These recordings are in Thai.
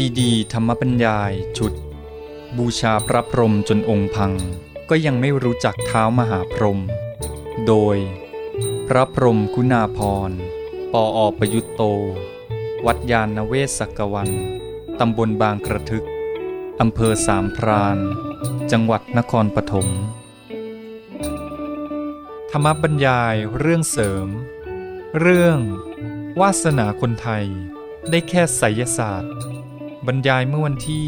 ซีดีธรรมบัญญายชุด บูชาพระพรหมจนองค์พัง ก็ยังไม่รู้จักเท้ามหาพรหมโดย พระพรหมคุณาพรปออประยุตโต วัดยาณเวศกวัน ตำบลบางกระทึก อำเภอสามพราน จังหวัดนครปฐมธรรมบรรยายเรื่องเสริม เรื่อง วาสนาคนไทยได้แค่ไสยศาสตร์ บรรยายเมื่อวันที่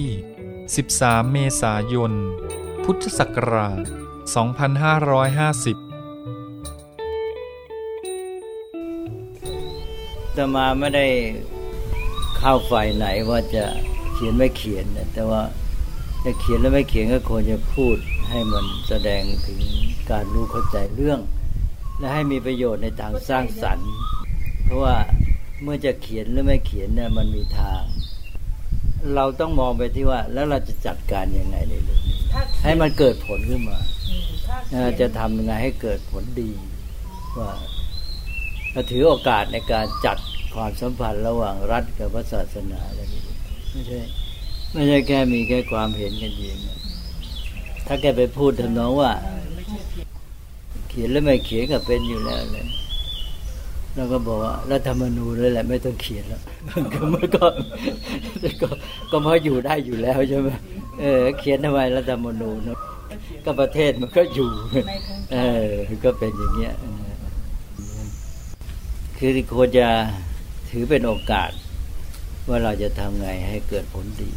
13 เมษายน พุทธศักราช 2550จะมาไม่ได้เข้าฝ่ายไหนว่าจะเขียนไม่เขียน แต่ว่าจะเขียนแล้วไม่เขียนก็ควรจะพูดให้มันแสดงถึงการรู้เข้าใจเรื่อง และให้มีประโยชน์ในทางสร้างสรรค์ เพราะว่าเมื่อจะเขียนหรือไม่เขียนเนี่ยมันมีทาง เราต้องมองไปที่ว่า แล้วเราจะจัดการยังไงในเรื่องนี้ให้มันเกิดผลขึ้นมาจะทำยังไงให้เกิดผลดีว่าเราถือโอกาสในการจัดความสัมพันธ์ระหว่างรัฐกับพระศาสนาอะไรนี้ไม่ใช่ไม่ใช่แค่มีแค่ความเห็นกันเองถ้าแกไปพูดทำนองว่า เขียนแล้วไม่เขียนก็เป็นอยู่แล้วเลย เราก็บอกว่ารัฐธรรมนูญเลยแหละไม่ต้องเขียนแล้วก็มันก็ก็ก็พออยู่ได้อยู่แล้วใช่ไหมเออเขียนทำไมรัฐธรรมนูญก็ประเทศมันก็อยู่ เออ ก็เป็นอย่างเงี้ยคือควรจะถือเป็นโอกาส ว่าเราจะทำไงให้เกิดผลดี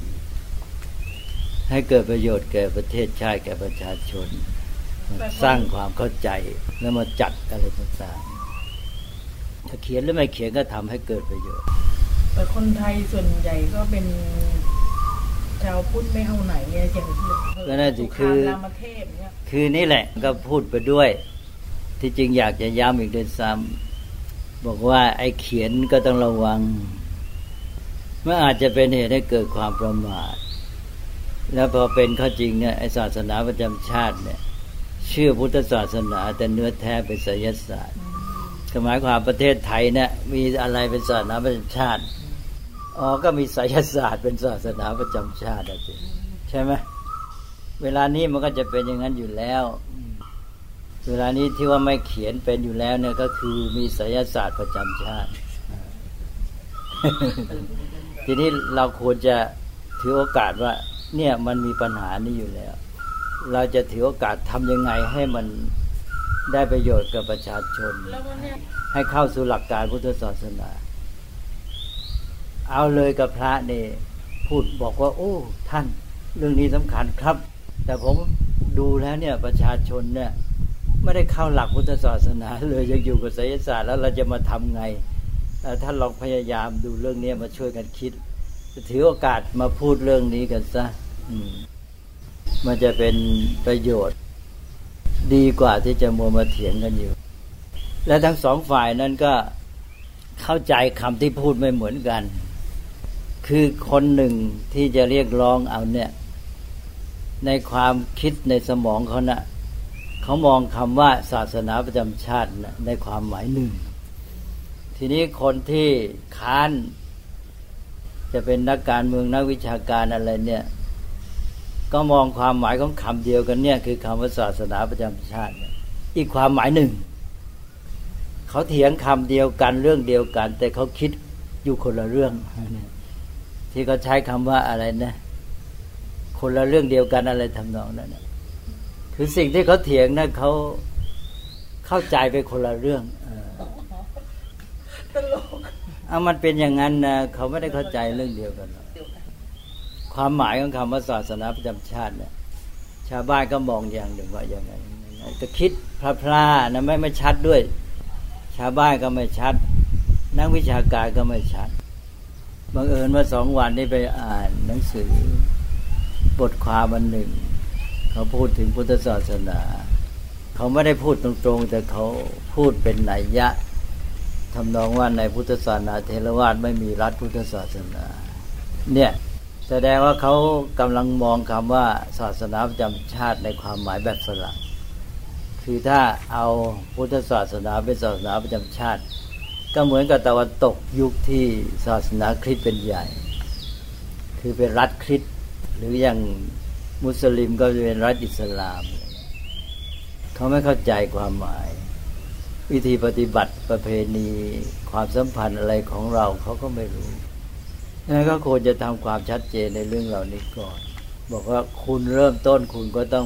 ให้เกิดประโยชน์แก่ประเทศชาติแก่ประชาชน สร้างความเข้าใจแล้วมาจัดอะไรต่างๆ ถ้าเขียนหรือไม่เขียนก็ทำให้เกิดประโยชน์ แต่คนไทยส่วนใหญ่ก็เป็นชาวพุทธไม่เอาไหนเนี่ยอย่างก็น่าจะคือรามเทพเนี่ยคือนี่แหละก็พูดไปด้วย ที่จริงอยากจะย้ำอีกด้วยซ้ำบอกว่าไอ้เขียนก็ต้องระวังมันอาจจะเป็นเหตุให้เกิดความประมาท แล้วพอเป็นข้อจริงเนี่ยไอศาสนาประจำชาติเนี่ยเชื่อพุทธศาสนาแต่เนื้อแท้เป็นไสยศาสตร์ หมายความประเทศไทยเนี่ยมีอะไรเป็นศาสนาประจำชาติ อ๋อ ก็มีไสยศาสตร์เป็นศาสนาประจำชาติอะสิใช่ไหมเวลานี้มันก็จะเป็นอย่างนั้นอยู่แล้ว เวลานี้ที่ว่าไม่เขียนเป็นอยู่แล้วเนี่ยก็คือมีไสยศาสตร์ประจำชาติ ทีนี้เราควรจะถือโอกาสว่า เนี่ยมันมีปัญหานี้อยู่แล้ว เราจะถือโอกาสทำยังไงให้มัน ได้ประโยชน์กับประชาชนนให้เข้าสู่หลักการพุทธศาสนา เอาเลยกับพระเนี่ยพูดบอกว่า โอ้ ท่านเรื่องนี้สำคัญครับ แต่ผมดูแล้วเนี่ยประชาชนเนี่ยไม่ได้เข้าหลักพุทธศาสนา เลยยังอยู่กับไสยศาสตร์แล้วเราจะมาทำไงท่านลองพยายามดูเรื่องนี้มาช่วยกันคิดถือโอกาสมาพูดเรื่องนี้กันซะมมันจะเป็นประโยชน์ ดีกว่าที่จะมัวมาเถียงกันอยู่ และทั้งสองฝ่ายนั้นก็เข้าใจคำที่พูดไม่เหมือนกัน คือคนหนึ่งที่จะเรียกร้องเอาเนี่ย ในความคิดในสมองเขานะ่ะเขามองคำว่าศาสนาประจำชาตินะในความหมายหนึ่ง ทีนี้คนที่ค้าน จะเป็นนักการเมืองนักวิชาการอะไรเนี่ย ก็มองความหมายของคำเดียวกันเนี่ยคือคำว่าศาสนาประจำชาติ อีกความหมายหนึ่ง เขาเถียงคำเดียวกันเรื่องเดียวกัน แต่เขาคิดอยู่คนละเรื่อง ที่เขาใช้คำว่าอะไรนะ คนละเรื่องเดียวกันอะไรทำนองนั้นนะคือสิ่งที่เขาเถียงนะเขาเข้าใจไปคนละเรื่องเออตลกเอามันเป็นอย่างนั้นนะเขาไม่ได้เข้าใจเรื่องเดียวกันหรอก ความหมายของคำว่าศาสนาประจำชาติเนี่ยชาวบ้านก็มองอย่างหนึ่งว่าอย่างนั้นก็คิดพลาๆนะไม่ไม่ชัดด้วย ชาวบ้านก็ไม่ชัด นักวิชาการก็ไม่ชัดบังเอิญว่าสองวันนี้ไปอ่านหนังสือบทความอันหนึ่ง เขาพูดถึงพุทธศาสนา เขาไม่ได้พูดตรงๆ แต่เขาพูดเป็นนัยยะทำนองว่าในพุทธศาสนาเทรวาสไม่มีรัฐพุทธศาสนา เนี่ย แสดงว่าเขากำลังมองคำว่าศาสนาประจำชาติในความหมายแบบฝรั่งคือถ้าเอาพุทธศาสนาเป็นศาสนาประจำชาติ ก็เหมือนกับตะวันตกยุคที่ศาสนาคริสต์เป็นใหญ่คคือเป็นรัฐคริสต์หรืออย่างมุสลิมก็จะเป็นรัฐอิสลาม เขาไม่เข้าใจความหมาย วิธีปฏิบัติประเพณีความสัมพันธ์อะไรของเราเขาก็ไม่รู้ ดังนั้นก็ควรจะทำความชัดเจนในเรื่องเหล่านี้ก่อน บอกว่าคุณเริ่มต้นคุณก็ต้อง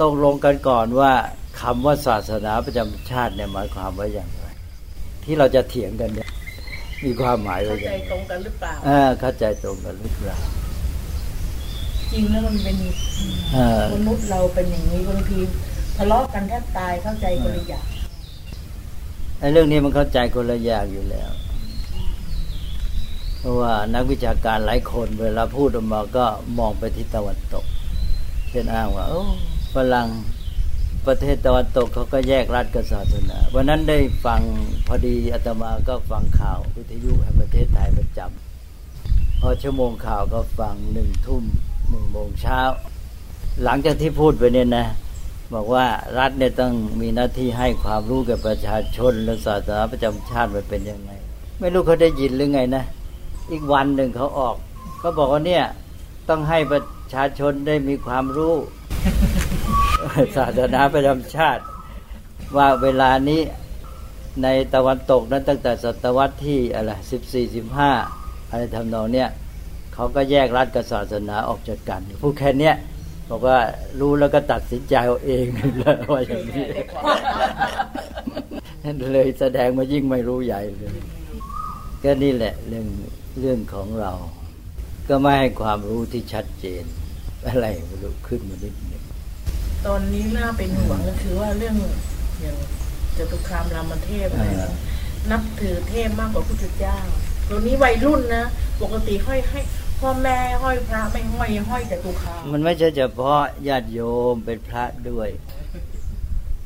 ต้องลงกันก่อนว่าคำว่าศาสนาประจำชาติเนี่ยหมายความว่าอย่างไร ที่เราจะเถียงกันเนี่ยมีความหมายว่าเข้าอย่าใจงไรตรงกันหรือเปล่าอ่าเข้าใจตรงกันหรือเปล่าจริงแล้วมันเป็นเออมนุษย์เราเป็นอย่างนี้บางทีทะเลาะกันแทบตายเข้าใจคนละอย่างไอ้เรื่องนี้มันเข้าใจคนละอย่างอยู่แล้ว เพราะว่านักวิชาการหลายคนเวลาพูดออกมาก็มองไปที่ตะวันตก เช่นอ้างว่าฝรั่งประเทศตะวันตกเขาก็แยกรัฐกับศาสนาวันนั้นได้ฟังพอดีอาตมาก็ฟังข่าววิทยุแห่งประเทศไทยประจำพอชั่วโมงข่าวก็ฟังหนึ่งทุ่มหนึ่งโมงเช้า หลังจากที่พูดไปเนี่ยนะ บอกว่ารัฐเนี่ยต้องมีหน้าที่ให้ความรู้แก่ประชาชนและศาสนาประจำชาติมันเป็นยังไง ไม่รู้เขาได้ยินหรือไงนะ อีกวันหนึ่งเขาออกเขาบอกว่าเนี่ย ต้องให้ประชาชนได้มีความรู้ศาสนาประจำชาติ ว่าเวลานี้ในตะวันตกนั้นตั้งแต่ศตวรรษที่อะไรสิบสี่สิบห้าอะไรทำนองเนี่ยเขาก็แยกรัฐกับศาสนาออกจากกันพูดแค่เนี้ยบอกว่ารู้แล้วก็ตัดสินใจเอาเองเลยว่าอย่างนี้เลยแสดงมายิ่งไม่รู้ใหญ่เลยก็นี่แหละเรื่อง เรื่องของเรา ก็ไม่ให้ความรู้ที่ชัดเจน อะไรไม่รู้ขึ้นมานิดหนึ่งตอนนี้น่าเป็นห่วงก็คือว่าเรื่องอย่างจตุคามรามเทพอะไรเนี่ยนับถือเทพมากกว่าพุทธเจ้าตัวนี้วัยรุ่นนะปกติห้อยให้พ่อแม่ห้อยพระไม่ห้อยห้อยจตุคามมันไม่ใช่เฉพาะญาติโยมเป็นพระด้วย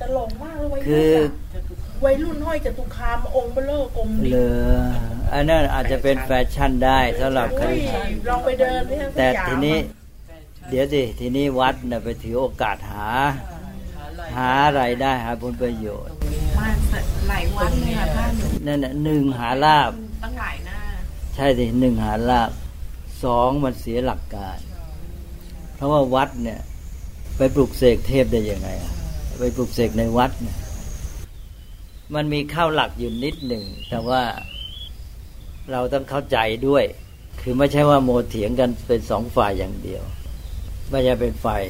ตลกมากเลยวัยคืรุ่นออะ วัยรุ่นห้อยจตุคามองค์เบลเลอร์กลมดิเลออันนั้นอาจจะเป็นแฟชั่นได้สำหรับใครอุ้ยลองไปเดินที่สยามแต่ทีนี้ เดี๋ยวสิทีนี้วัดน่ะไปถือโอกาสหา หาอะไรายได้หาผลประโยชน์มาหลายวันเลยค่ะท่านนั่นน่ะหนึ่งหาลาบตั้งหลายหน้าใช่สิหนึ่งหาลาบสองมันเสียหลักการ เพราะว่าวัดเนี่ย ไปปลุกเสกเทพได้ยังไงอะไปปลุกเสกในวัดเนี่ย มันมีข้าวหลักอยู่นิดหนึ่ง แต่ว่าเราต้องเข้าใจด้วย คือไม่ใช่ว่าโมเถียงกันเป็นสองฝ่ายอย่างเดียว ไม่ใช่เป็นฝ่าย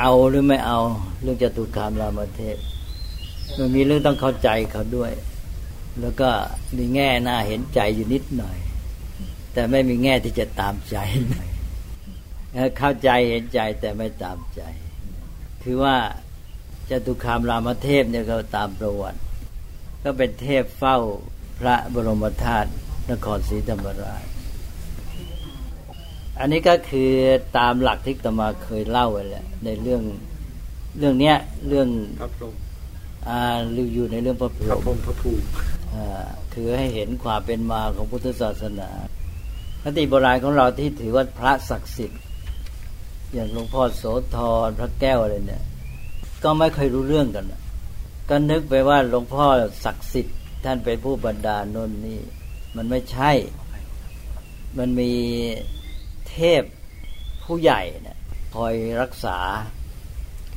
เอาหรือไม่เอาเรื่องจตุคามรามเทพมันมีเรื่องต้องเข้าใจเขาด้วย แล้วก็มีแง่น่าเห็นใจอยู่นิดหน่อย แต่ไม่มีแง่ที่จะตามใจเข้าใจเห็นใจแต่ไม่ตามใจ คือว่า จตุคามรามเทพเนี่ยก็ตามประวัติ ก็เป็นเทพเฝ้าพระบรมธาตุนครศรีธรรมราช อันนี้ก็คือตามหลักที่ตมาเคยเล่าไว้แล้วในเรื่องเรื่องเนี้ยเรื่องพระพรหมอ่าอยู่ในเรื่องพระพพรระหมพรหมพระภูมิอ่าคือให้เห็นความเป็นมาของพุทธศาสนาคติโบราณของเราที่ถือว่าพระศักดิ์สิทธิ์ อย่างหลวงพ่อโสธรพระแก้วอะไรเนี่ย ก็ไม่เคยรู้เรื่องกันก็นึกไปว่าหลวงพ่อศักดิ์สิทธิ์ท่านเป็นผู้บรรดาลนนนี่ มันไม่ใช่ มันมีเทพผู้ใหญ่เนี่ยคอยรักษา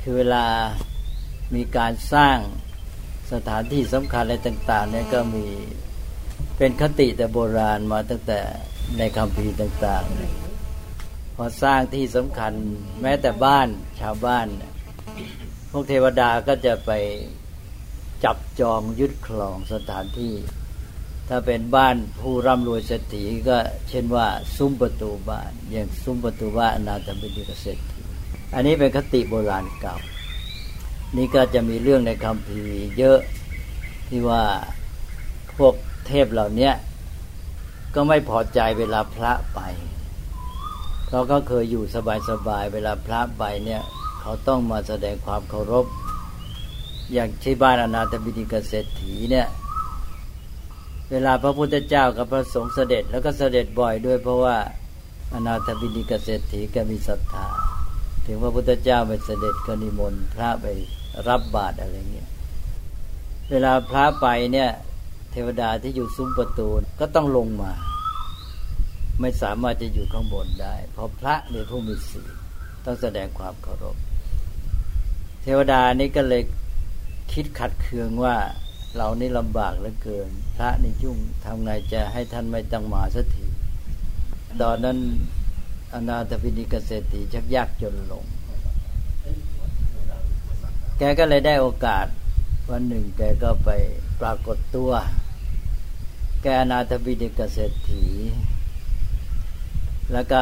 คือเวลามีการสร้างสถานที่สำคัญอะไรต่าง ๆ เนี่ยก็มีเป็นคติแต่โบราณมาตั้งแต่ในคำพีต่าง ๆ พอสร้างที่สำคัญแม้แต่บ้านชาวบ้านเนี่ย พวกเทวดาก็จะไปจับจองยึดครองสถานที่ ถ้าเป็นบ้านผู้ร่ำรวยเศรษฐีก็เช่นว่า ซุ้มประตูบ้าน อย่างซุ้มประตูบ้านนาถบิณฑิกเศรษฐีอันนี้เป็นคติโบราณเก่า นี่ก็จะมีเรื่องในคำพีเยอะที่ว่าพวกเทพเหล่านี้ก็ไม่พอใจเวลาพระไปเขาก็เคยอยู่สบายๆเวลาพระไปเนี่ย เขาต้องมาแสดงความเคารพ อย่างที่บ้านอนาถบิณฑิกเศรษฐีเนี่ย เวลาพระพุทธเจ้ากับพระสงฆ์เสด็จ แล้วก็เสด็จบ่อยด้วย เพราะว่าอนาถบิณฑิกเศรษฐีก็มีศรัทธา ถึงพระพุทธเจ้าไปเสด็จก็นิมนต์พระไปรับบาตรอะไรเงี้ย เวลาพระไปเนี่ย เทวดาที่อยู่ซุ้มประตูก็ต้องลงมาไม่สามารถจะอยู่ข้างบนได้ เพราะพระในผู้มีศีลต้องแสดงความเคารพ เทวดานี้ก็เลยคิดขัดเคืองว่าเรานี่ลำบากเหลือเกิน พระนี่ยุ่งทำไงจะให้ท่านไม่ต้องมาสักทีตอนนั้นอนาถปิณิกเศรษฐีชักยากจนลง แกก็เลยได้โอกาส วันหนึ่งแกก็ไปปรากฏตัว แกอนาถปิณิกเศรษฐี แล้วก็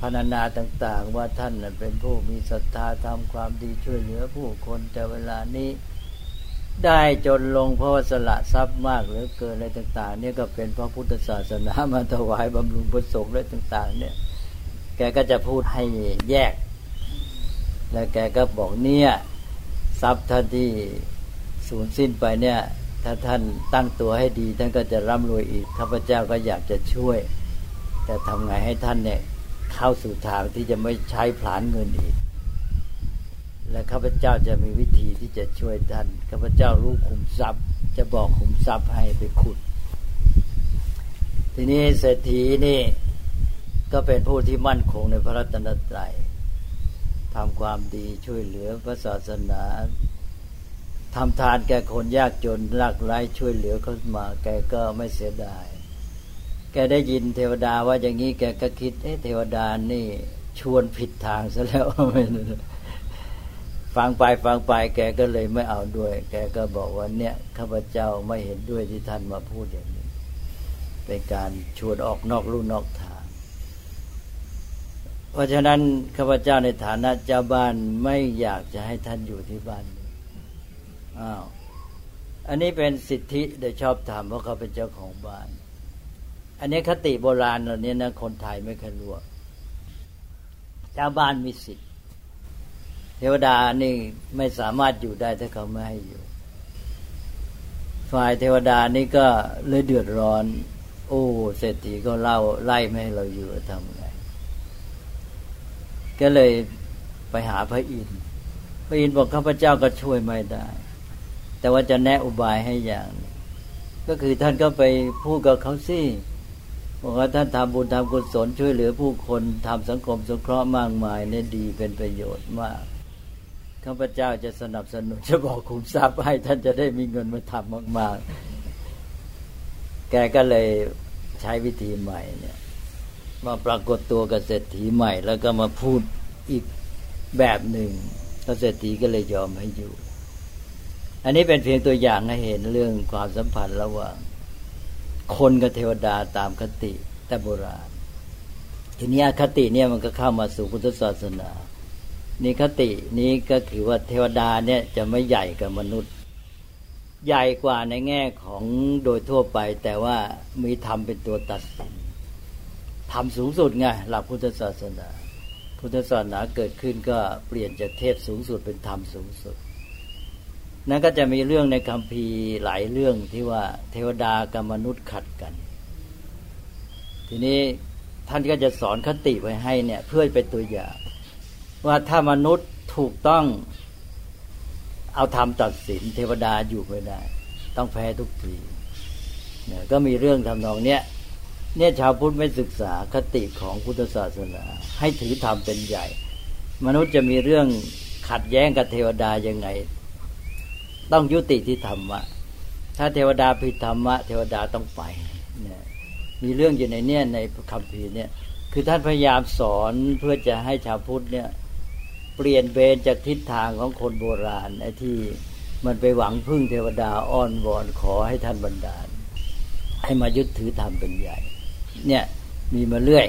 พรรณนาต่าง ๆ ว่าท่านเป็นผู้มีศรัทธาทำความดีช่วยเหลือผู้คนแต่เวลานี้ได้จนลงเพราะสละทรัพย์มากเหลือเกินอะไรต่าง ๆ เนี่ยก็เป็นพระพุทธศาสนามาถวายบำรุงพระสงฆ์อะไรต่าง ๆ เนี่ย แกก็จะพูดให้แยก แล้วแกก็บอกเนี่ยทรัพย์ท่านที่สูญสิ้นไปเนี่ย ถ้าท่านตั้งตัวให้ดี ท่านก็จะร่ำรวยอีกข้าพเจ้าก็อยากจะช่วย แต่ทำไงให้ท่านเนี่ย เข้าสู่ทางที่จะไม่ใช้ผลานเงินอีก และข้าพเจ้าจะมีวิธีที่จะช่วยท่านข้าพเจ้ารู้ขุมทรัพย์ จะบอกขุมทรัพย์ให้ไปขุด ทีนี้เศรษฐีนี่ก็เป็นผู้ที่มั่นคงในพระรัตนตรัยทำความดีช่วยเหลือพระศาสนาทำทานแก่คนยากจนรักไร้ช่วยเหลือเขามาแกก็ไม่เสียดาย แกได้ยินเทวดาว่าอย่างนี้แกก็คิดเอ๊ะเทวดานี่ชวนผิดทางซะแล้วฟังไปฟังไป แกก็เลยไม่เอาด้วย แกก็บอกว่าเนี่ยข้าพเจ้าไม่เห็นด้วยที่ท่านมาพูดอย่างนี้เป็นการชวนออกนอกลู่นอกทาง เพราะฉะนั้นข้าพเจ้าในฐานะเจ้าบ้านไม่อยากจะให้ท่านอยู่ที่บ้านอ้าวอันนี้เป็นสิทธิโดยชอบธรรมเพราะเขาเป็นเจ้าของบ้าน อันนี้คติโบราณเหล่านี้นะคนไทยไม่เคยรู้เจ้าบ้านมีสิทธิเทวดานี่ไม่สามารถอยู่ได้ถ้าเขาไม่ให้อยู่ ฝ่ายเทวดานี่ก็เลยเดือดร้อน โอ้เศรษฐีก็เล่าไล่ไม่ให้เราอยู่ทำไงก็เลยไปหาพระอินทร์พระอินทร์บอกข้าพเจ้าก็ช่วยไม่ได้ แต่ว่าจะแนะอุบายให้อย่าง ก็คือท่านก็ไปพูดกับเขาสิ บอกว่าท่านทำบุญทำกุศลช่วยเหลือผู้คนทำสังคมสงเคราะห์มากมายเนี่ยดีเป็นประโยชน์มากข้าพเจ้าจะสนับสนุนจะบอกคุมทรัพย์ให้ท่านจะได้มีเงินมาทำมาก ๆ แกก็เลยใช้วิธีใหม่เนี่ยมาปรากฏตัวกับเศรษฐีใหม่ แล้วก็มาพูดอีกแบบหนึ่งเศรษฐีก็เลยยอมให้อยู่ อันนี้เป็นเพียงตัวอย่างให้เห็นเรื่องความสัมพันธ์ระหว่าง คนกับเทวดาตามคติแต่โบราณ ทีนี้คติเนี่ยมันก็เข้ามาสู่พุทธศาสนานิคตินี้ก็คือว่าเทวดาเนี่ยจะไม่ใหญ่กับมนุษย์ ใหญ่กว่าในแง่ของโดยทั่วไป แต่ว่ามีธรรมเป็นตัวตัดสินธรรมสูงสุดไงหลักพุทธศาสนา พุทธศาสนาเกิดขึ้นก็เปลี่ยนจากเทพสูงสุดเป็นธรรมสูงสุด นั่นก็จะมีเรื่องในคำพีหลายเรื่องที่ว่าเทวดากับมนุษย์ขัดกัน ทีนี้ท่านก็จะสอนคติไว้ให้เนี่ย เพื่อเป็นตัวอย่างว่าถ้ามนุษย์ถูกต้องเอาธรรมตัดสิน เทวดาอยู่ไม่ได้ ต้องแพ้ทุกทีเนี่ยก็มีเรื่องทำนองเนี้ยเนี่ยชาวพุทธไม่ศึกษาคติของพุทธศาสนา ให้ถือธรรมเป็นใหญ่ มนุษย์จะมีเรื่องขัดแย้งกับเทวดายังไง ต้องยุติที่ธรรมะ ถ้าเทวดาผิดธรรมะ เทวดาต้องไปเนี่ยมีเรื่องอยู่ในเนี่ยในคำพีเนี่ย คือท่านพยายามสอนเพื่อจะให้ชาวพุทธเนี่ยเปลี่ยนเบนจากทิศทางของคนโบราณไอ้ที่มันไปหวังพึ่งเทวดาอ้อนวอนขอให้ท่านบันดาล ให้มายึดถือธรรมเป็นใหญ่ เนี่ยมีมาเรื่อย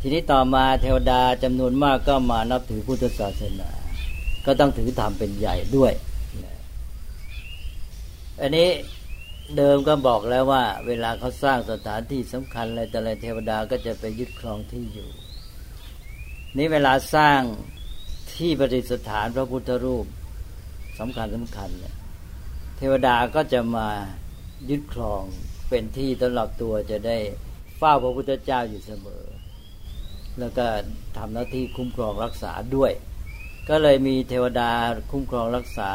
ทีนี้ต่อมาเทวดาจำนวนมากก็มานับถือพุทธศาสนา ก็ต้องถือธรรมเป็นใหญ่ด้วย อันนี้เดิมก็บอกแล้วว่า เวลาเขาสร้างสถานที่สำคัญอะไรแต่อะไรเทวดาก็จะไปยึดครองที่อยู่ นี่เวลาสร้างที่ประดิษฐานพระพุทธรูปสำคัญสำคัญเนี่ยเทวดาก็จะมายึดครองเป็นที่สำหรับตัวจะได้เฝ้าพระพุทธเจ้าอยู่เสมอ แล้วก็ทำหน้าที่คุ้มครองรักษาด้วย ก็เลยมีเทวดาคุ้มครองรักษา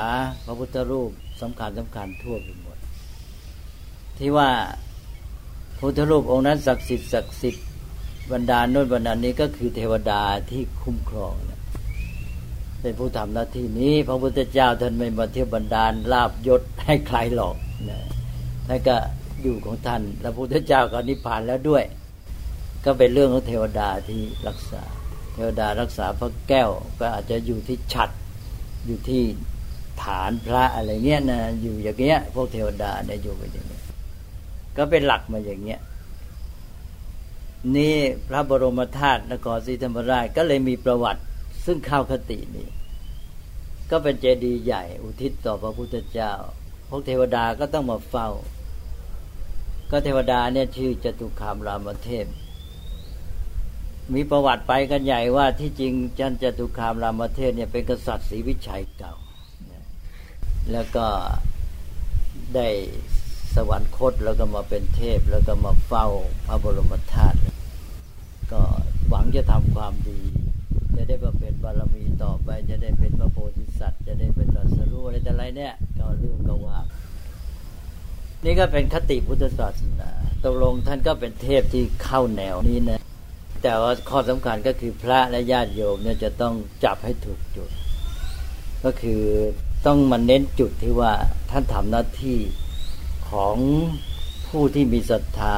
พระพุทธรูป สำคัญสำคัญทั่วไปหมด ที่ว่าพุทธรูปองค์นั้นศักดิ์สิทธิ์ศักดิ์สิทธิ์บรรดาโน่นบรรดานี้ก็คือเทวดาที่คุ้มครองนะเป็นผู้ทำหน้าที่นี้ พระพุทธเจ้าท่านไม่มาเที่ยวบรรดาลลาบยศให้ใครหรอกนะท่านก็อยู่ของท่านแล้วพระพุทธเจ้าก็นิพพานแล้วด้วย ก็เป็นเรื่องของเทวดาที่รักษา เทวดารักษาพระแก้วก็อาจจะอยู่ที่ฉัดอยู่ที่ ฐานพระอะไรเงี้ยนะอยู่อย่างเงี้ย พวกเทวดาเนี่ยอยู่ไปอย่างเงี้ยก็เป็นหลักมาอย่างเงี้ยนี่พระบรมธาตุนครศรีธรรมราชก็เลยมีประวัติซึ่งเข้าคตินี้ ก็เป็นเจดีย์ใหญ่ อุทิศต่อพระพุทธเจ้า พวกเทวดาก็ต้องมาเฝ้า ก็เทวดาเนี่ยชื่อจตุคามรามเทพ มีประวัติไปกันใหญ่ว่าที่จริงจันจตุคามรามเทพเนี่ยเป็นกษัตริย์ศรีวิชัยเก่า แล้วก็ได้สวรรคตแล้วก็มาเป็นเทพ แล้วก็มาเฝ้าพระบรมธาตุก็หวังจะทำความดี จะได้มาเป็นบารมีต่อไป จะได้เป็นพระโพธิสัตว์ จะได้เป็นตรัสรู้อะไรแต่ไรเนี่ยก็เรื่องก็ว่า นี่ก็เป็นคติพุทธศาสนาตกลงท่านก็เป็นเทพที่เข้าแนวนี้นะแต่ว่าข้อสำคัญก็คือพระและญาติโยมเนี่ยจะต้องจับให้ถูกจุด ก็คือ ต้องมาเน้นจุดที่ว่าท่านทำหน้าที่ของผู้ที่มีศรัทธา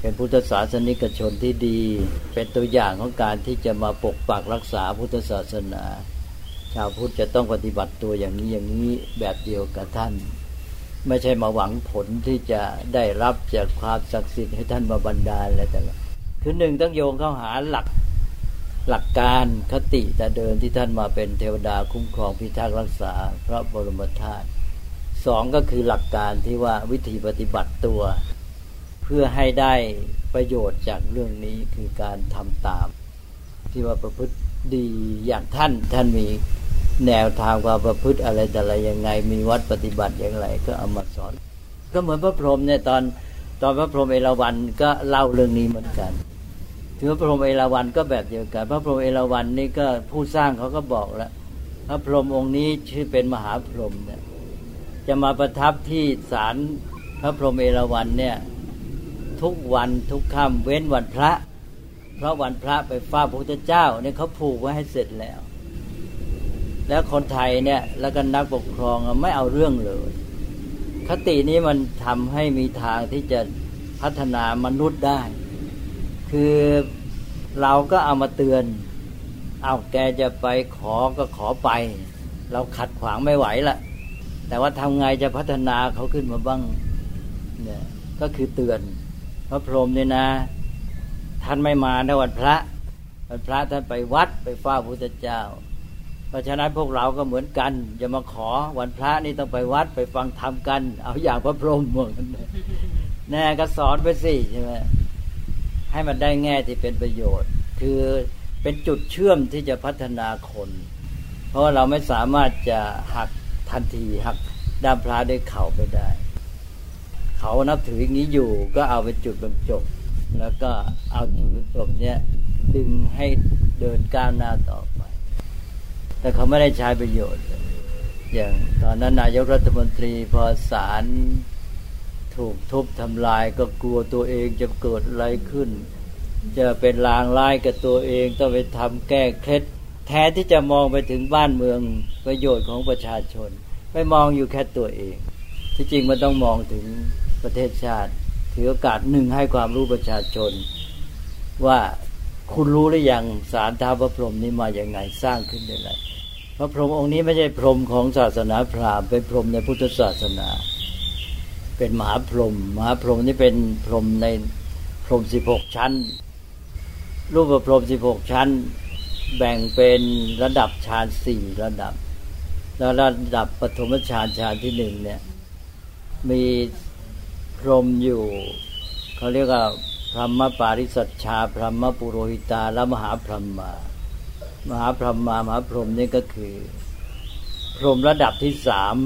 เป็นพุทธศาสนิกชนที่ดี เป็นตัวอย่างของการที่จะมาปกปักรักษาพุทธศาสนา ชาวพุทธจะต้องปฏิบัติตัวอย่างนี้อย่างนี้แบบเดียวกับท่าน ไม่ใช่มาหวังผลที่จะได้รับจากความศักดิ์สิทธิ์ให้ท่านมาบันดาลอะไรแต่ละคือหนึ่งต้องโยงเข้าหาหลัก หลักการคติแต่เดินที่ท่านมาเป็นเทวดาคุ้มครองพิทักษ์รักษาพระบรมธาตุสองก็คือหลักการที่ว่าวิธีปฏิบัติตัว เพื่อให้ได้ประโยชน์จากเรื่องนี้คือการทำตาม ที่ว่าประพฤติดีอย่างท่านท่านมีแนวทางความประพฤติอะไรแต่อะไรยังไง มีวัดปฏิบัติอย่างไร ก็เอามาสอน ก็เหมือนพระพรหมเนี่ยตอนตอนพระพรหมเอราวัณก็เล่าเรื่องนี้เหมือนกัน ถือพระพรหมเอราวัณก็แบบเดียวกัน พระพรหมเอราวัณนี่ก็ผู้สร้างเขาก็บอกแล้ว พระพรหมองค์นี้ชื่อเป็นมหาพรหมเนี่ยจะมาประทับที่ศาลพระพรหมเอราวัณเนี่ยทุกวันทุกค่ำเว้นวันพระ เพราะวันพระไปฟ้าพระพุทธเจ้าเนี่ยเขาผูกไว้ให้เสร็จแล้ว แล้วคนไทยเนี่ยแล้วก็นักปกครองไม่เอาเรื่องเลย คตินี้มันทำให้มีทางที่จะพัฒนามนุษย์ได้ คือเราก็เอามาเตือน เอาแกจะไปขอก็ขอไป เราขัดขวางไม่ไหวละแต่ว่าทำไงจะพัฒนาเขาขึ้นมาบ้างเนี่ยก็คือเตือน พระพรหมเนี่ยนะ ท่านไม่มาในวันพระวันพระท่านไปวัดไปเฝ้าพระพุทธเจ้า เพราะฉะนั้นพวกเราก็เหมือนกันจะมาขอวันพระนี่ต้องไปวัดไปฟังธรรมกัน เอาอย่างพระพรหมเหมือนกันแน่ก็สอนไปสิใช่ไหม ให้มันได้แง่ที่เป็นประโยชน์ คือเป็นจุดเชื่อมที่จะพัฒนาคน เพราะาเราไม่สามารถจะหักทันทีหักด้ามพระได้เข่าไปได้ เขานับถืออย่างนี้อยู่ก็เอาไปจุดบรรจบ แล้วก็เอาจุดบรรจบเนี้ยดึงให้เดินก้าวหน้าต่อไป แต่เขาไม่ได้ใช้ประโยชน์ อย่างตอนนั้นนายกรัฐมนตรีพอสาร ถูกทุบทำลายก็กลัวตัวเองจะเกิดอะไรขึ้น จะเป็นลางร้ายกับตัวเองต้องไปทำแก้เคล็ดแทนที่จะมองไปถึงบ้านเมืองประโยชน์ของประชาชน ไม่มองอยู่แค่ตัวเอง ที่จริงมันต้องมองถึงประเทศชาติถือโอกาสหนึ่งให้ความรู้ประชาชน ว่าคุณรู้หรือยังสารท้าพระพรหมนี้มาอย่างไงสร้างขึ้นได้ไรพระพรหมองค์นี้ไม่ใช่พรหมของศาสนาพราหมณ์เป็นพรหมในพุทธศาสนา เป็นมหาพรหมมหาพรหมนี่เป็นพรหมในพรหมสิบหกชั้น รูปพรหมสิบหกชั้น แบ่งเป็นระดับฌานสี่ระดับ แล้วระดับปฐมฌานฌานที่หนึ่งเนี่ย มีพรหมอยู่เขาเรียกว่าพรหมปาริสัชชา พรหมปุโรหิตาและมหาพรหมามหาพรหมามหาพรหมนี่ก็คือ พรหมระดับที่สาม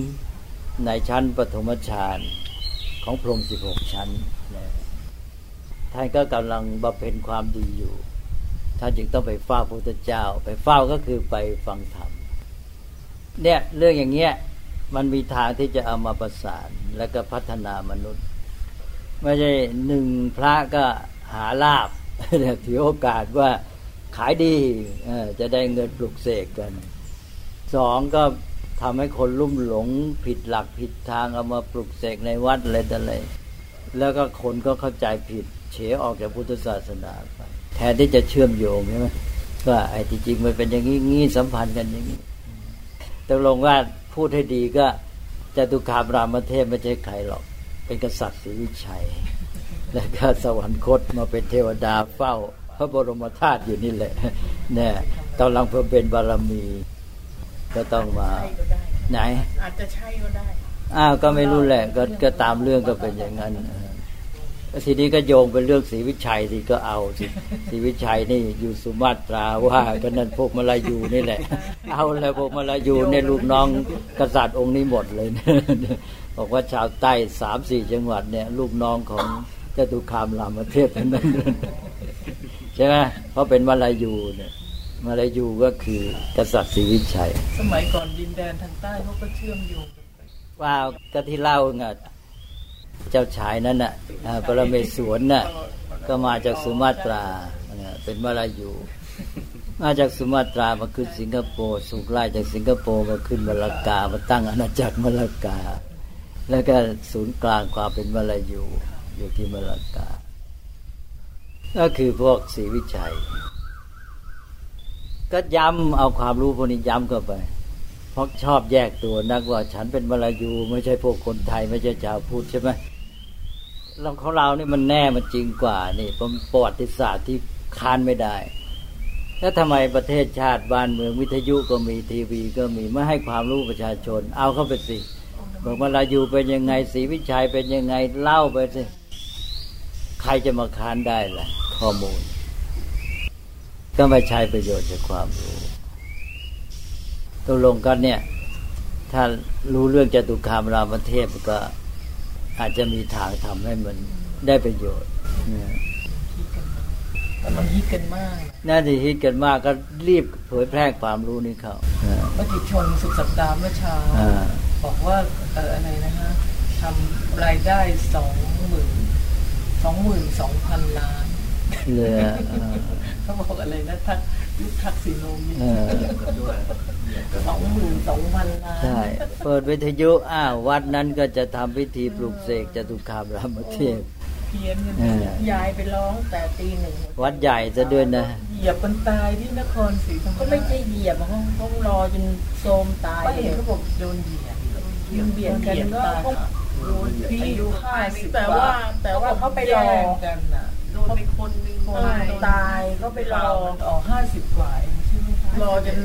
ในชั้นปฐมฌาน ของพรหมสิบหกชั้นท่านก็กำลังบำเพ็ญความดีอยู่ ท่านจึงต้องไปเฝ้าพระพุทธเจ้า ไปเฝ้าก็คือไปฟังธรรมเนี่ยเรื่องอย่างเงี้ยมันมีทางที่จะเอามาประสานและก็พัฒนามนุษย์ ไม่ใช่หนึ่งพระก็หาลาบถือโอกาสว่าขายดีจะได้เงินปลุกเสกกันสองก็ ทำให้คนลุ่มหลงผิดหลักผิดทางเอามาปลุกเสกในวัดอะไรต่ออะไรแล้วก็คนก็เข้าใจผิดเฉออกจากพุทธศาสนาไปแทนที่จะเชื่อมโยงใช่ไหมว่าไอ้ที่จริงมันเป็นอย่างนี้งี้สัมพันธ์กันอย่างนี้ตกลงว่าพูดให้ดีก็จตุคามรามเทพไม่ใช่ใครหรอก เป็นกษัตริย์ศรีวิชัย แล้วก็สวรรคตมาเป็นเทวดาเฝ้า พระบรมธาตุอยู่นี่แหละเนี่ยตอนหลังเพิ่มเป็นบารมี ก็ต้องมาไหน อาจจะใช่ก็ได้อ้าวก็ไม่รู้แหละก็ก็ตามเรื่องก็เป็นอย่างนั้นทีนี้ก็โยงเป็นเรื่องศรีวิชัยที่ก็เอาสิศรีวิชัยนี่อยู่สุมาตราว่าก็นั่นพวกมาลายูนี่แหละ เอาแล้วพวกมาลายูเนี่ยลูกน้องกษัตริย์องค์นี้หมดเลยบอกว่าชาวใต้สามสี่จังหวัดเนี่ยลูกน้องของจตุคามรามเทพทั้งนั้นใช่ไหมเพราะเป็นมาลายูเนี่ย มาลายูก็คือกษัตริย์ศรีวิชัย สมัยก่อนดินแดนทางใต้เขาก็เชื่อมโยงว่าก็ที่เล่าไงเจ้าชายนั้นน่ะปรเมศวรน่ะก็มาจากสุมาตราเป็นมาลายู มาจากสุมาตรามาขึ้นสิงคโปร์สุกไล่จากสิงคโปร์มาขึ้นมาลากามาตั้งอาณาจักรมาลากา แล้วก็ศูนย์กลางความเป็นมาลายูอยู่ที่มาลากา ก็คือพวกศรีวิชัย ก็ย้ำเอาความรู้พวกนี้ย้ำเข้าไป เพราะชอบแยกตัวนักว่าฉันเป็นมลายู ไม่ใช่พวกคนไทย ไม่ใช่ชาวพุทธใช่ไหมเราของเรานี่มันแน่มันจริงกว่านี่เป็นประวัติศาสตร์ที่ค้านไม่ได้แล้วทำไมประเทศชาติบ้านเมืองวิทยุก็มีทีวีก็มีไม่ให้ความรู้ประชาชน เอาเข้าไปสิบอกมาลาอยู่เป็นยังไงศรีวิชัยเป็นยังไงเล่าไปสิ ใครจะมาค้านได้ล่ะ ข้อมูล ก็ไม่ใช้ประโยชน์จากความรู้ตกลงกันเนี่ย ถ้ารู้เรื่องจตุคามรามเทพก็อาจจะมีทางทำให้มันได้ประโยชน์เนี่ยแต่มันฮิตกันมาก น่าจะฮิตกันมากก็รีบเผยแพร่ความรู้นี้เขามติชนสุดสัปดาห์เมื่อเช้าบอกว่าเอออะไรนะฮะทำรายได้สองหมื่นสองหมื่นสองพันล้าน เลยเขาบอกอะไรนะทักยุคทักษิโนมีสองหมื่นสองพันล้านใช่เปิดวิทยุอ้าววัดนั้นก็จะทำพิธีปลุกเสกจตุคามรามเทพเพียนยายไปร้องแต่ตีหนึ่งวัดใหญ่จะด้วยนะเหยียบคนตายที่นครศรีธรรมราชก็ไม่ใช่เหยียบเขาต้องรอจนโทมตายไม่เห็นเขาบอกโดนเหยียบเบียดกันก็โดนพี่อายุห้าสิบแต่ว่าแต่ว่าเขาไปรอกันอะโด นไปคนหนึ่งตายก็ไปรอออกห้าสิบกว่าเองใช่ไหมคะรอจน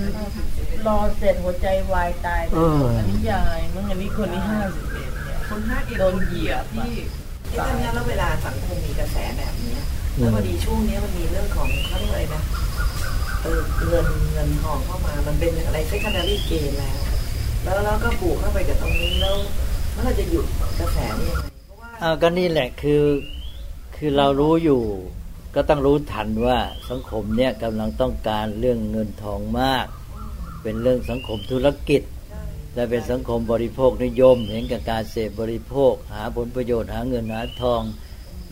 รอเสร็จหัวใจวายตายอันนี้ยายมั้งอันนี้คนนี้ห้าสิบเอ็ดเนี่ยคนห้าโดนเหยียบที่ที่ตอนนี้แล้วเวลาสังคมมีกระแสแบบนี้แล้วพอดีช่วงนี้มันมีเรื่องของเขาเรียกอะไรนะเออเงินเงินทองเข้ามามันเป็นอะไรเซ็คันดารีเกนแล้ว แล้วแล้วก็ปลูกเข้าไปกับตรงนี้แล้วมันจะหยุดกระแสนี้ยังไงเพราะว่าก็นี่แหละคือ คือเรารู้อยู่ ก็ต้องรู้ทันว่าสังคมเนี่ยกำลังต้องการเรื่องเงินทองมาก เป็นเรื่องสังคมธุรกิจ และเป็นสังคมบริโภคนิยม เห็นกับการเสพบริโภค หาผลประโยชน์หาเงินหาทอง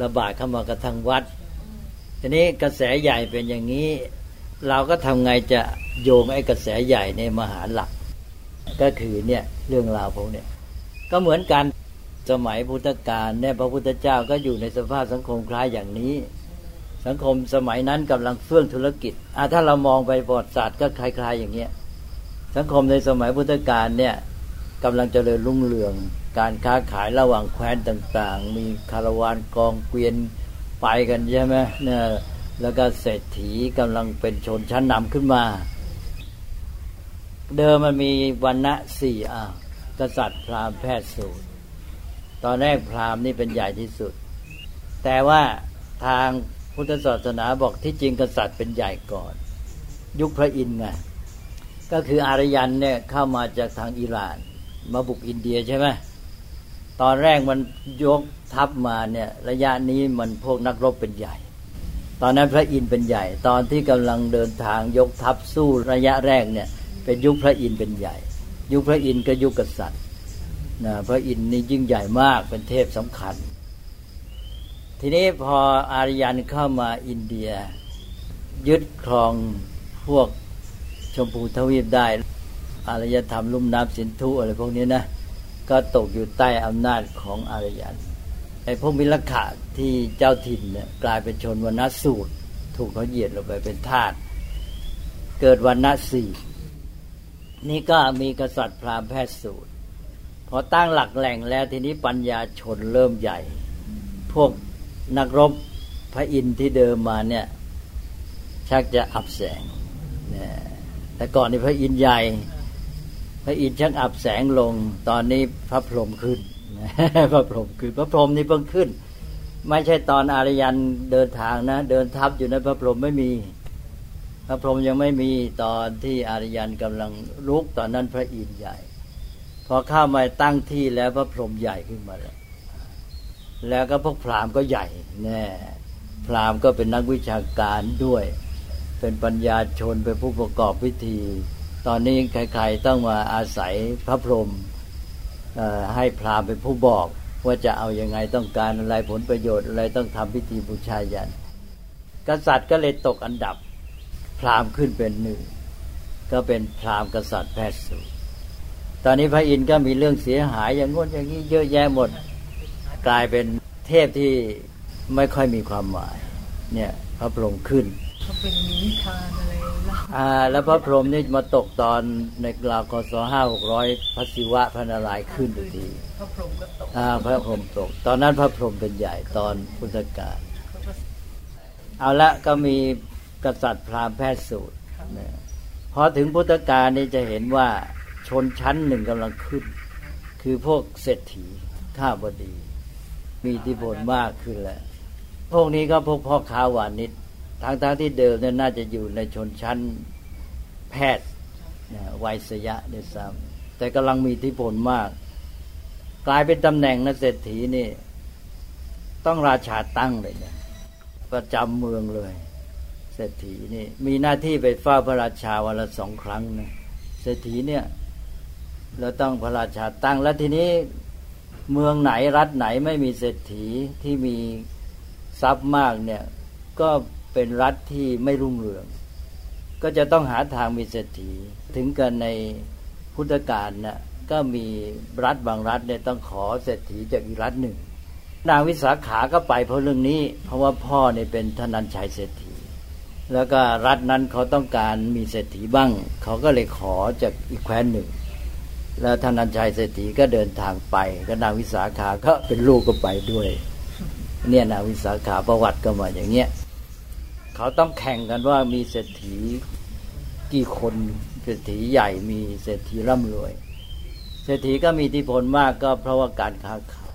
ระบาดเข้ามากระทั่งวัด ทีนี้กระแสใหญ่เป็นอย่างนี้ เราก็ทำไงจะโยงไอ้กระแสใหญ่ในมหาหลัก ก็คือเนี่ยเรื่องราวพวกเนี่ยก็เหมือนกัน สมัยพุทธกาลเนี่ยพระพุทธเจ้าก็อยู่ในสภาพสังคมคล้ายอย่างนี้ สังคมสมัยนั้นกำลังเฟื่องธุรกิจอะถ้าเรามองไปประวัติศาสตร์ก็คล้าย ๆ อย่างเงี้ยสังคมในสมัยพุทธกาลเนี่ยกำลังเจริญรุ่งเรือง การค้าขายระหว่างแคว้นต่าง ๆ มีคาราวานกองเกวียนไปกันใช่ไหมเนี่ยแล้วก็เศรษฐีกำลังเป็นชนชั้นนำขึ้นมา เดิมมันมีวันณะสี่อะกษัตริย์พราหมณ์แพทย์สูตร ตอนแรกพราหมณ์นี่เป็นใหญ่ที่สุด แต่ว่าทางพุทธศาสนาบอกที่จริงกษัตริย์เป็นใหญ่ก่อน ยุคพระอินทร์ไงก็คืออารยันเนี่ยเข้ามาจากทางอิหร่าน มาบุกอินเดียใช่ไหมตอนแรกมันยกทัพมาเนี่ยระยะนี้มันพวกนักรบเป็นใหญ่ ตอนนั้นพระอินทร์เป็นใหญ่ ตอนที่กำลังเดินทางยกทัพสู้ระยะแรกเนี่ยเป็นยุคพระอินทร์เป็นใหญ่ ยุคพระอินทร์ก็ยุคกษัตริย์ นะพระอินทร์นี่ยิ่งใหญ่มากเป็นเทพสำคัญ ทีนี้พออารยันเข้ามาอินเดีย ยึดครองพวกชมพูทวีปได้ อารยธรรมลุ่มน้ำสินธุอะไรพวกนี้นะก็ตกอยู่ใต้อำนาจของอารยันไอ้พวกมิลขะที่เจ้าถิ่นเนี่ยกลายเป็นชนวันนสูตร ถูกเขาเหยียดลงไปเป็นทาสเกิดวันนสี่นี่ก็มีกษัตริย์พราหมณ์แพทย์สูตร พอตั้งหลักแหล่งแล้วทีนี้ปัญญาชนเริ่มใหญ่ พวกนักรบพระอินทร์ที่เดิมมาเนี่ย ชักจะอับแสงนะแต่ก่อนนี่พระอินทร์ใหญ่ พระอินทร์ชักอับแสงลง ตอนนี้พระพรหมขึ้นพระพรหมขึ้นพระพรหมนี่เพิ่งขึ้น ไม่ใช่ตอนอารยันเดินทางนะ เดินทับอยู่นะพระพรหมไม่มี พระพรหมยังไม่มีตอนที่อารยันกำลังลุกตอนนั้นพระอินทร์ใหญ่ พอเข้ามาตั้งที่แล้วพระพรหมใหญ่ขึ้นมาแล้วแล้วก็พวกพราหมณ์ก็ใหญ่แน่พราหมณ์ก็เป็นนักวิชาการด้วย เป็นปัญญาชนเป็นผู้ประกอบพิธี ตอนนี้ใครๆต้องมาอาศัยพระพรหมให้พราหมณ์เป็นผู้บอกว่าจะเอาอยัางไงต้องการอะไรผลประโยชน์อะไรต้องทำพิธีบูชายัน กษัตริย์ก็เลยตกอันดับ พราหมณ์ขึ้นเป็นหนึ่งก็เป็นพราหมณ์กษัตริย์แพทย์สู ตอนนี้พระอินทร์ก็มีเรื่องเสียหายอย่างง้นอย่างนี้เยอะแยะหมดกลายเป็นเทพที่ไม่ค่อยมีความหมาย เนี่ยพระพรหมขึ้นเขาเป็นนิทานอะไรล่ะอ่า แล้วพระพรหมนี่มาตกตอนในกลาวคศห้าหกร้อยพระศิวะพระนารายณ์ขึ้นทีพระพรหมก็ตกอ่าพระพรหมตก ตอนนั้นพระพรหมเป็นใหญ่ตอนพุทธกาลเอาละก็มีกษัตริย์พราหมณ์แพทย์สูตรพอถึงพุทธกาลนี่จะเห็นว่า ชนชั้นหนึ่งกำลังขึ้น คือพวกเศรษฐีข้าบดี มีอิทธิพลมากขึ้นแล้วพวกนี้ก็พวกพ่อค้าวานิชทางทางที่เดิมเนี่ยน่าจะอยู่ในชนชั้นแพทย์วัยสยะด้วยซ้ำแต่กำลังมีอิทธิพลมาก กลายเป็นตำแหน่งนะเศรษฐีนี่ ต้องราชาตั้งเลยเนี่ยประจำเมืองเลยเศรษฐีนี่มีหน้าที่ไปเฝ้าพระราชาวันละสองครั้งนะเศรษฐีเนี่ย เราต้องพระราชาตั้งแล้วทีนี้เมืองไหนรัฐไหนไม่มีเศรษฐีที่มีทรัพย์มากเนี่ยก็เป็นรัฐที่ไม่รุ่งเรือง ก็จะต้องหาทางมีเศรษฐี ถึงกันในพุทธกาลนะ่ะก็มีรัฐบางรัฐเนี่ยต้องขอเศรษฐีจากอีกรัฐหนึ่ง นางวิสาขาก็ไปเพราะเรื่องนี้ เพราะว่าพ่อเนี่ยเป็นธนันชัยเศรษฐี แล้วก็รัฐนั้นเขาต้องการมีเศรษฐีบ้าง เขาก็เลยขอจากอีกแคว้นหนึ่ง แล้วท่านนันชัยเศรษฐีก็เดินทางไป ก็นางวิสาขาก็เป็นลูกก็ไปด้วย เนี่ยนางวิสาขาประวัติก็มาอย่างเงี้ยเขาต้องแข่งกันว่ามีเศรษฐีกี่คนเศรษฐีใหญ่มีเศรษฐีร่ำรวย เศรษฐีก็มีอิทธิพลมากก็เพราะว่าการค้าขาย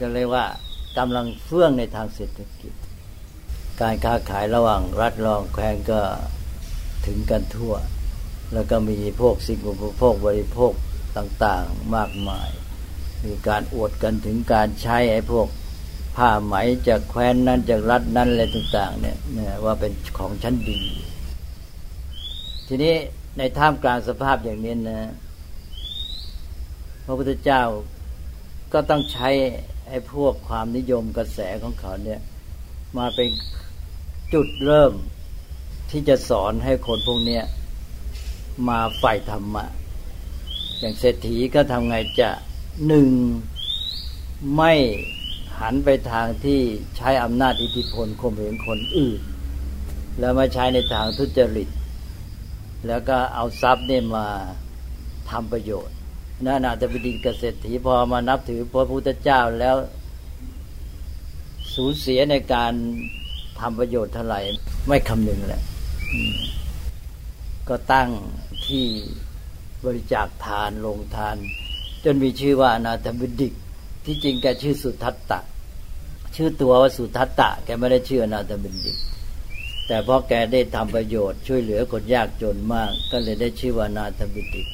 ก็เลยว่ากำลังเฟื่องในทางเศรษฐกิจ การค้าขายระหว่างรัฐรองแคว้นก็ถึงกันทั่ว แล้วก็มีพวกสิ่งอุปโภคบริโภคต่างๆมากมาย มีการอวดกันถึงการใช้ไอ้พวกผ้าไหมจากแคว้นนั้นจากรัฐนั้นอะไรต่าง ๆ เนี่ยว่าเป็นของชั้นดี ทีนี้ในท่ามกลางสภาพอย่างนี้นะพระพุทธเจ้าก็ต้องใช้ไอ้พวกความนิยมกระแสของเขาเนี่ย มาเป็นจุดเริ่มที่จะสอนให้คนพวกเนี้ย มาฝ่ายธรรมะ อย่างเศรษฐีก็ทำไงจะหนึ่งไม่หันไปทางที่ใช้อำนาจอิทธิพลข่มเหงคนอื่น แล้วมาใช้ในทางทุจริต แล้วก็เอาทรัพย์เนี่ยมาทำประโยชน์นานาจะไปดีเกษตรถีพอมานับถือพระพุทธเจ้าแล้วสูญเสียในการทำประโยชน์เท่าไหร่ไม่คำนึงแหละ ก็ตั้งที่บริจาคทานลงทาน จนมีชื่อว่านาธบิดิก ที่จริงแกชื่อสุทัตตะ ชื่อตัวว่าสุทัตตะ แกไม่ได้ชื่อนาธบิดิก แต่เพราะแกได้ทำประโยชน์ช่วยเหลือคนยากจนมาก ก็เลยได้ชื่อว่านาธบิดิก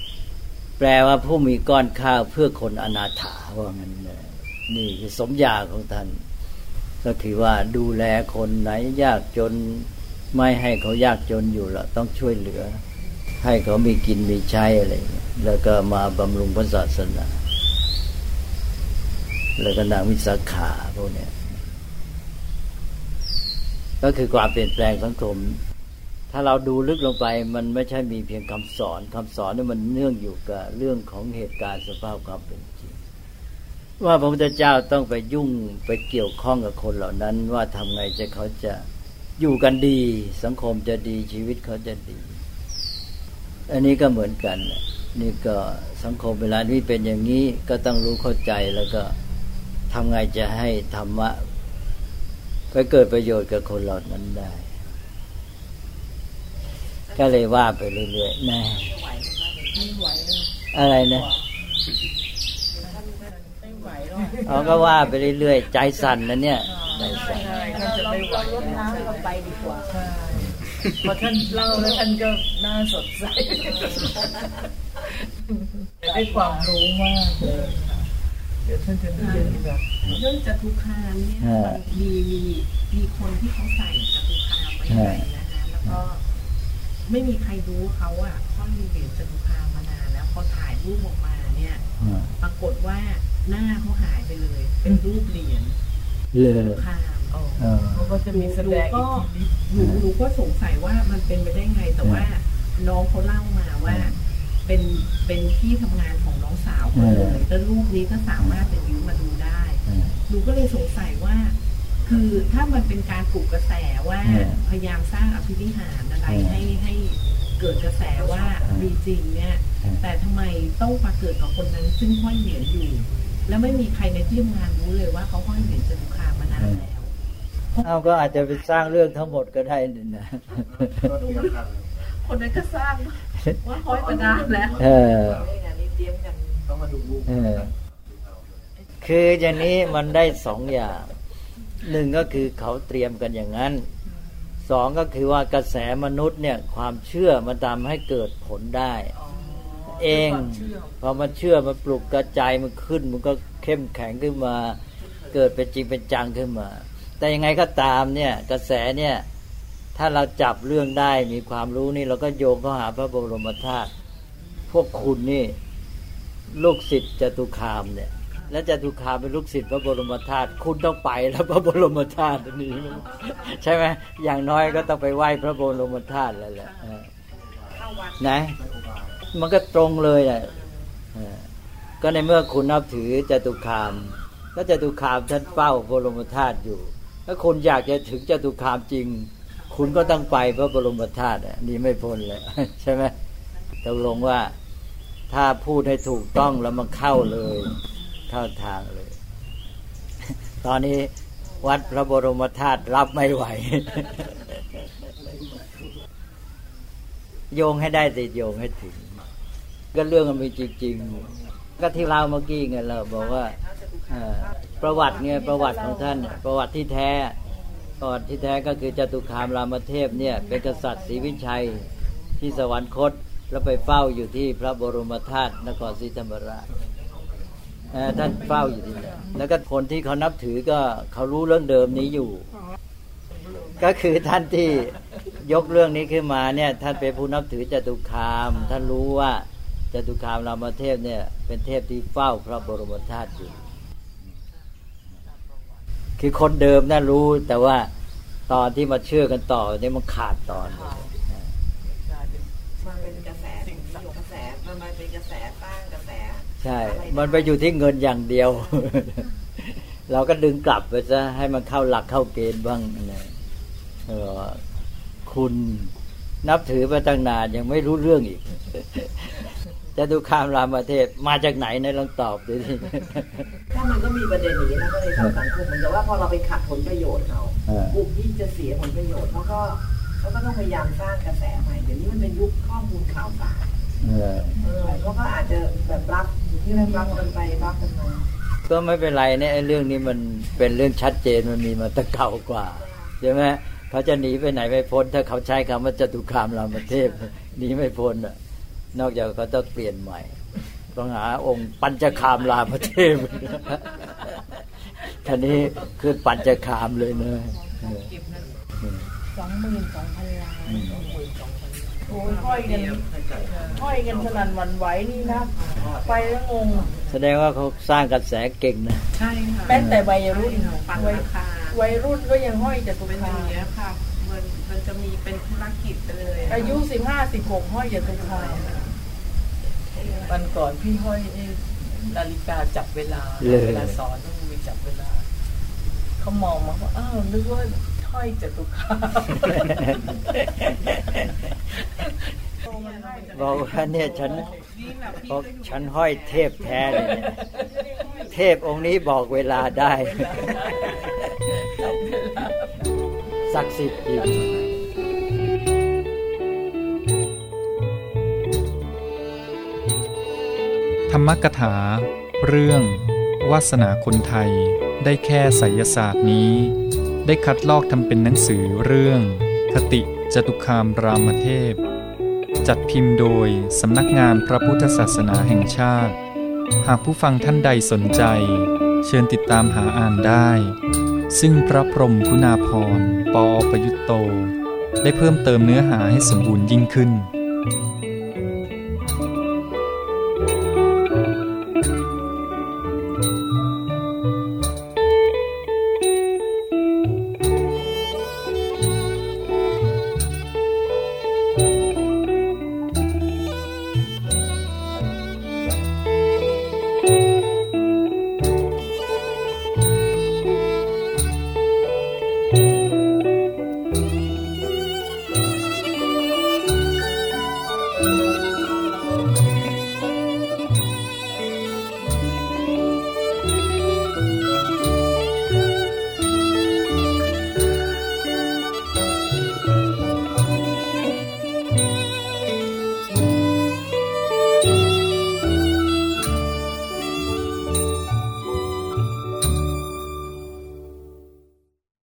แปลว่าผู้มีก้อนข้าวเพื่อคนอนาถาว่างั้นนี่คือสมญาของท่าน ก็คือว่าดูแลคนไหนยากจน ไม่ให้เขายากจนอยู่ละต้องช่วยเหลือ ให้เขามีกินมีใช้อะไรแล้วก็มาบำรุงพระศาสนา แล้วก็นางวิสาขาพวกนี้ก็คือความเปลี่ยนแปลงสังคม ถ้าเราดูลึกลงไป มันไม่ใช่มีเพียงคำสอนคำสอนนี่มันเนื่องอยู่กับเรื่องของเหตุการณ์สภาพความเป็นจริง ว่าพระพุทธเจ้าต้องไปยุ่งไปเกี่ยวข้องกับคนเหล่านั้น ว่าทำไงจะเขาจะ อยู่กันดี สังคมจะดีชีวิตเขาจะดี อันนี้ก็เหมือนกัน นี่ก็สังคมเวลาที่เป็นอย่างนี้ก็ต้องรู้เข้าใจแล้วก็ทำไงจะให้ธรรมะไปเกิดประโยชน์กับคนเหล่านั้นได้ ก็เลยว่าไปเรื่อยๆแน่ไม่ไหวเลยอะไรนะไม่ไหวหรอกเขาก็ว่าไปเรื่อยๆ ใจสั่นนะเนี่ยใจสั่น ไปดีกว่าใช่พอท่านเล่าแล้วท่านก็น่าสดใสได้ความรู้มากเลยเดี๋ยวท่านจะเรียนแบบเรื่องจตุคามเนี่ยอ่ามันมีมีมีคนที่เขาใส่จตุคามไว้ในนะคะแล้วก็ไม่มีใครรู้เขาอะเขามีเหรียญจตุคามมานานแล้วพอถ่ายรูปออกมาเนี่ยอ่าปรากฏว่าหน้าเขาหายไปเลย เป็นรูปเหรียญเลจยตุคาม เออเขาก็จะมีแสดงอีกทีนี้หนูหนูก็สงสัยว่ามันเป็นไปได้ไงแต่ว่าน้องเขาเล่ามาว่า เป็นเป็นที่ทำงานของน้องสาวเขาเลยแล้วรูปนี้ก็สามารถไปยืมมาดูได้หนูก็เลยสงสัยว่า คือถ้ามันเป็นการปลุกกระแสว่าอืมพยายามสร้างอภินิหารอะไรอืมให้ให้เกิดกระแสว่าอืมมีจริงเนี่ยอืมแต่ทำไมต้องมาเกิดกับคนนั้นซึ่งห้อยเหรียญอยู่ แล้วไม่มีใครในที่ทำงานรู้เลยว่าเขาห้อยเหรียญจตุคามมานานแล้ว เอาก็อาจจะไปสร้างเรื่องทั้งหมดก็ได้นี่นะคนนั้นก็สร้างว่าห้อยมานานแล้วเออไม่งานนี้เตรียมกันเออคืออย่างนี้มันได้สองอย่างหนึ่งก็คือเขาเตรียมกันอย่างนั้นสองก็คือว่ากระแสมนุษย์เนี่ยความเชื่อมันทำให้เกิดผลได้ เองความเชื่อพอมันเชื่อมันปลุกกระจายมันขึ้น มันก็เข้มแข็งขึ้นมา เกิดเป็นจริงเป็นจังขึ้นมา แต่ยังไงก็ตามเนี่ยกระแสเนี่ยถ้าเราจับเรื่องได้มีความรู้นี่เราก็โยงเข้าหาพระบรมธาตุพวกคุณนี่ลูกศิษย์จตุคามเนี่ย และจตุคามเป็นลูกศิษย์พระบรมธาตุคุณต้องไปแล้วพระบรมธาตุอันนี้ใช่ไหมอย่างน้อยก็ต้องไปไหว้พระบรมธาตุแล้วแหละเออไหนมันก็ตรงเลยแหละเออก็ในเมื่อคุณนับถือจตุคามแล้วจตุคามท่านเฝ้าบรมธาตุอยู่ ถ้าคุณอยากจะถึงจตุคามจริง คุณก็ต้องไปพระบรมธาตุนี่ไม่พ้นเลยใช่ไหมตกลงว่าถ้าพูดให้ถูกต้องแล้วมันเข้าเลย เข้าทางเลย ตอนนี้วัดพระบรมธาตุรับไม่ไหว โยงให้ได้ติดโยงให้ถึง ก็เรื่องมันมีจริง ๆ ก็ที่เราเมื่อกี้ไงเราบอกว่า ประวัติเนี่ยประวัติของท่าน ประวัติที่แท้ประวัติที่แท้ก็คือจตุคามรามเทพเนี่ยเป็นกษัตริย์ศรีวิชัยที่สวรรคตแล้วไปเฝ้าอยู่ที่พระบรมธาตุนครศรีธรรมราชท่านเฝ้าอยู่ที่นั่นแล้วก็คนที่เขานับถือก็เขารู้เรื่องเดิมนี้อยู่ ก็คือท่านที่ยกเรื่องนี้ขึ้นมาเนี่ยท่านเป็นผู้นับถือจตุคาม ท่านรู้ว่าจตุคามรามเทพเนี่ยเป็นเทพที่เฝ้าพระบรมธาตุอยู่ คือคนเดิมน่ารู้แต่ว่าตอนที่มาเชื่อกันต่อเนี่ยมันขาดตอนมันเป็นกระแสสิ่งกระแสมันมาเป็นกระแสสร้างกระแส ใช่ มันไปอยู่ที่เงินอย่างเดียว เราก็ดึงกลับไปซะให้มันเข้าหลักเข้าเกณฑ์บ้างนะเออคุณนับถือมาตั้งนานยังไม่รู้เรื่องอีก จะดูคามรามเทพมาจากไหนในลองตอบดูสิถ้ามันก็มีประเด็นอย่างนี้นะก็เลยทำสังคมเหมือนกับว่าพอเราไปขัดผลประโยชน์เขาเออกลุ่มที่จะเสียผลประโยชน์เขาก็เขาก็ต้องพยายามสร้างกระแสใหม่เดี๋ยวนี้มันเป็นยุคข้อมูลข่าวสารเออเออเขาก็อาจจะแบบรับอยู่ที่รับกันไปรับกันมาก็ไม่เป็นไรเนี่ยไอ้เรื่องนี้มันเป็นเรื่องชัดเจนมันมีมาตั้งเก่ากว่าใช่ไหมเขาจะหนีไปไหนไม่พ้น ถ้าเขาใช้คำว่าจตุคามรามเทพหนีไม่พ้นอะ นอกจากเขาต้องเปลี่ยนใหม่ ต้องหาองค์ปัญจคามรามเทพท่านี้คือปัญจคามเลยเนอะเออสองหมื่นสองพันล้านโอ้ยห้อยกันห้อยกันสนั่นหวันไหวนี่นะ ไปแล้วงง แสดงว่าเขาสร้างกระแสเก่งนะ ใช่ค่ะแม้แต่วัยรุ่นปันวัยราคาววัยรุ่นก็ยังห้อยจตุเป็นคาอย่างเงี้ยค่ะ มันมันจะมีเป็นธุรกิจไปเลยะอายุสิบห้าสิบหกห้อยจตุคา วันก่อนพี่ห้อยไอ้นาฬิกาจับเวลาเลยเวลาสอนต้องมีจับเวลาเขามองมาว่าอ้าวนึกว่าห้อยจตุคามบอกว่าเนี่ยฉันยิ่งแบบพี่บอกก็อยู่ฉันห้อยเทพแท้เลยเนี่ยเทพองค์นี้บอกเวลาได้ ศักดิ์สิทธิ์อยู่ ธรรมกถา เรื่องวาสนาคนไทยได้แค่ไสยศาสตร์นี้ ได้คัดลอกทำเป็นหนังสือเรื่อง คติจตุคามรามเทพ จัดพิมพ์โดยสำนักงานพระพุทธศาสนาแห่งชาติ หากผู้ฟังท่านใดสนใจ เชิญติดตามหาอ่านได้ ซึ่งพระพรมคุณาพรปอประยุตโต ได้เพิ่มเติมเนื้อหาให้สมบูรณ์ยิ่งขึ้น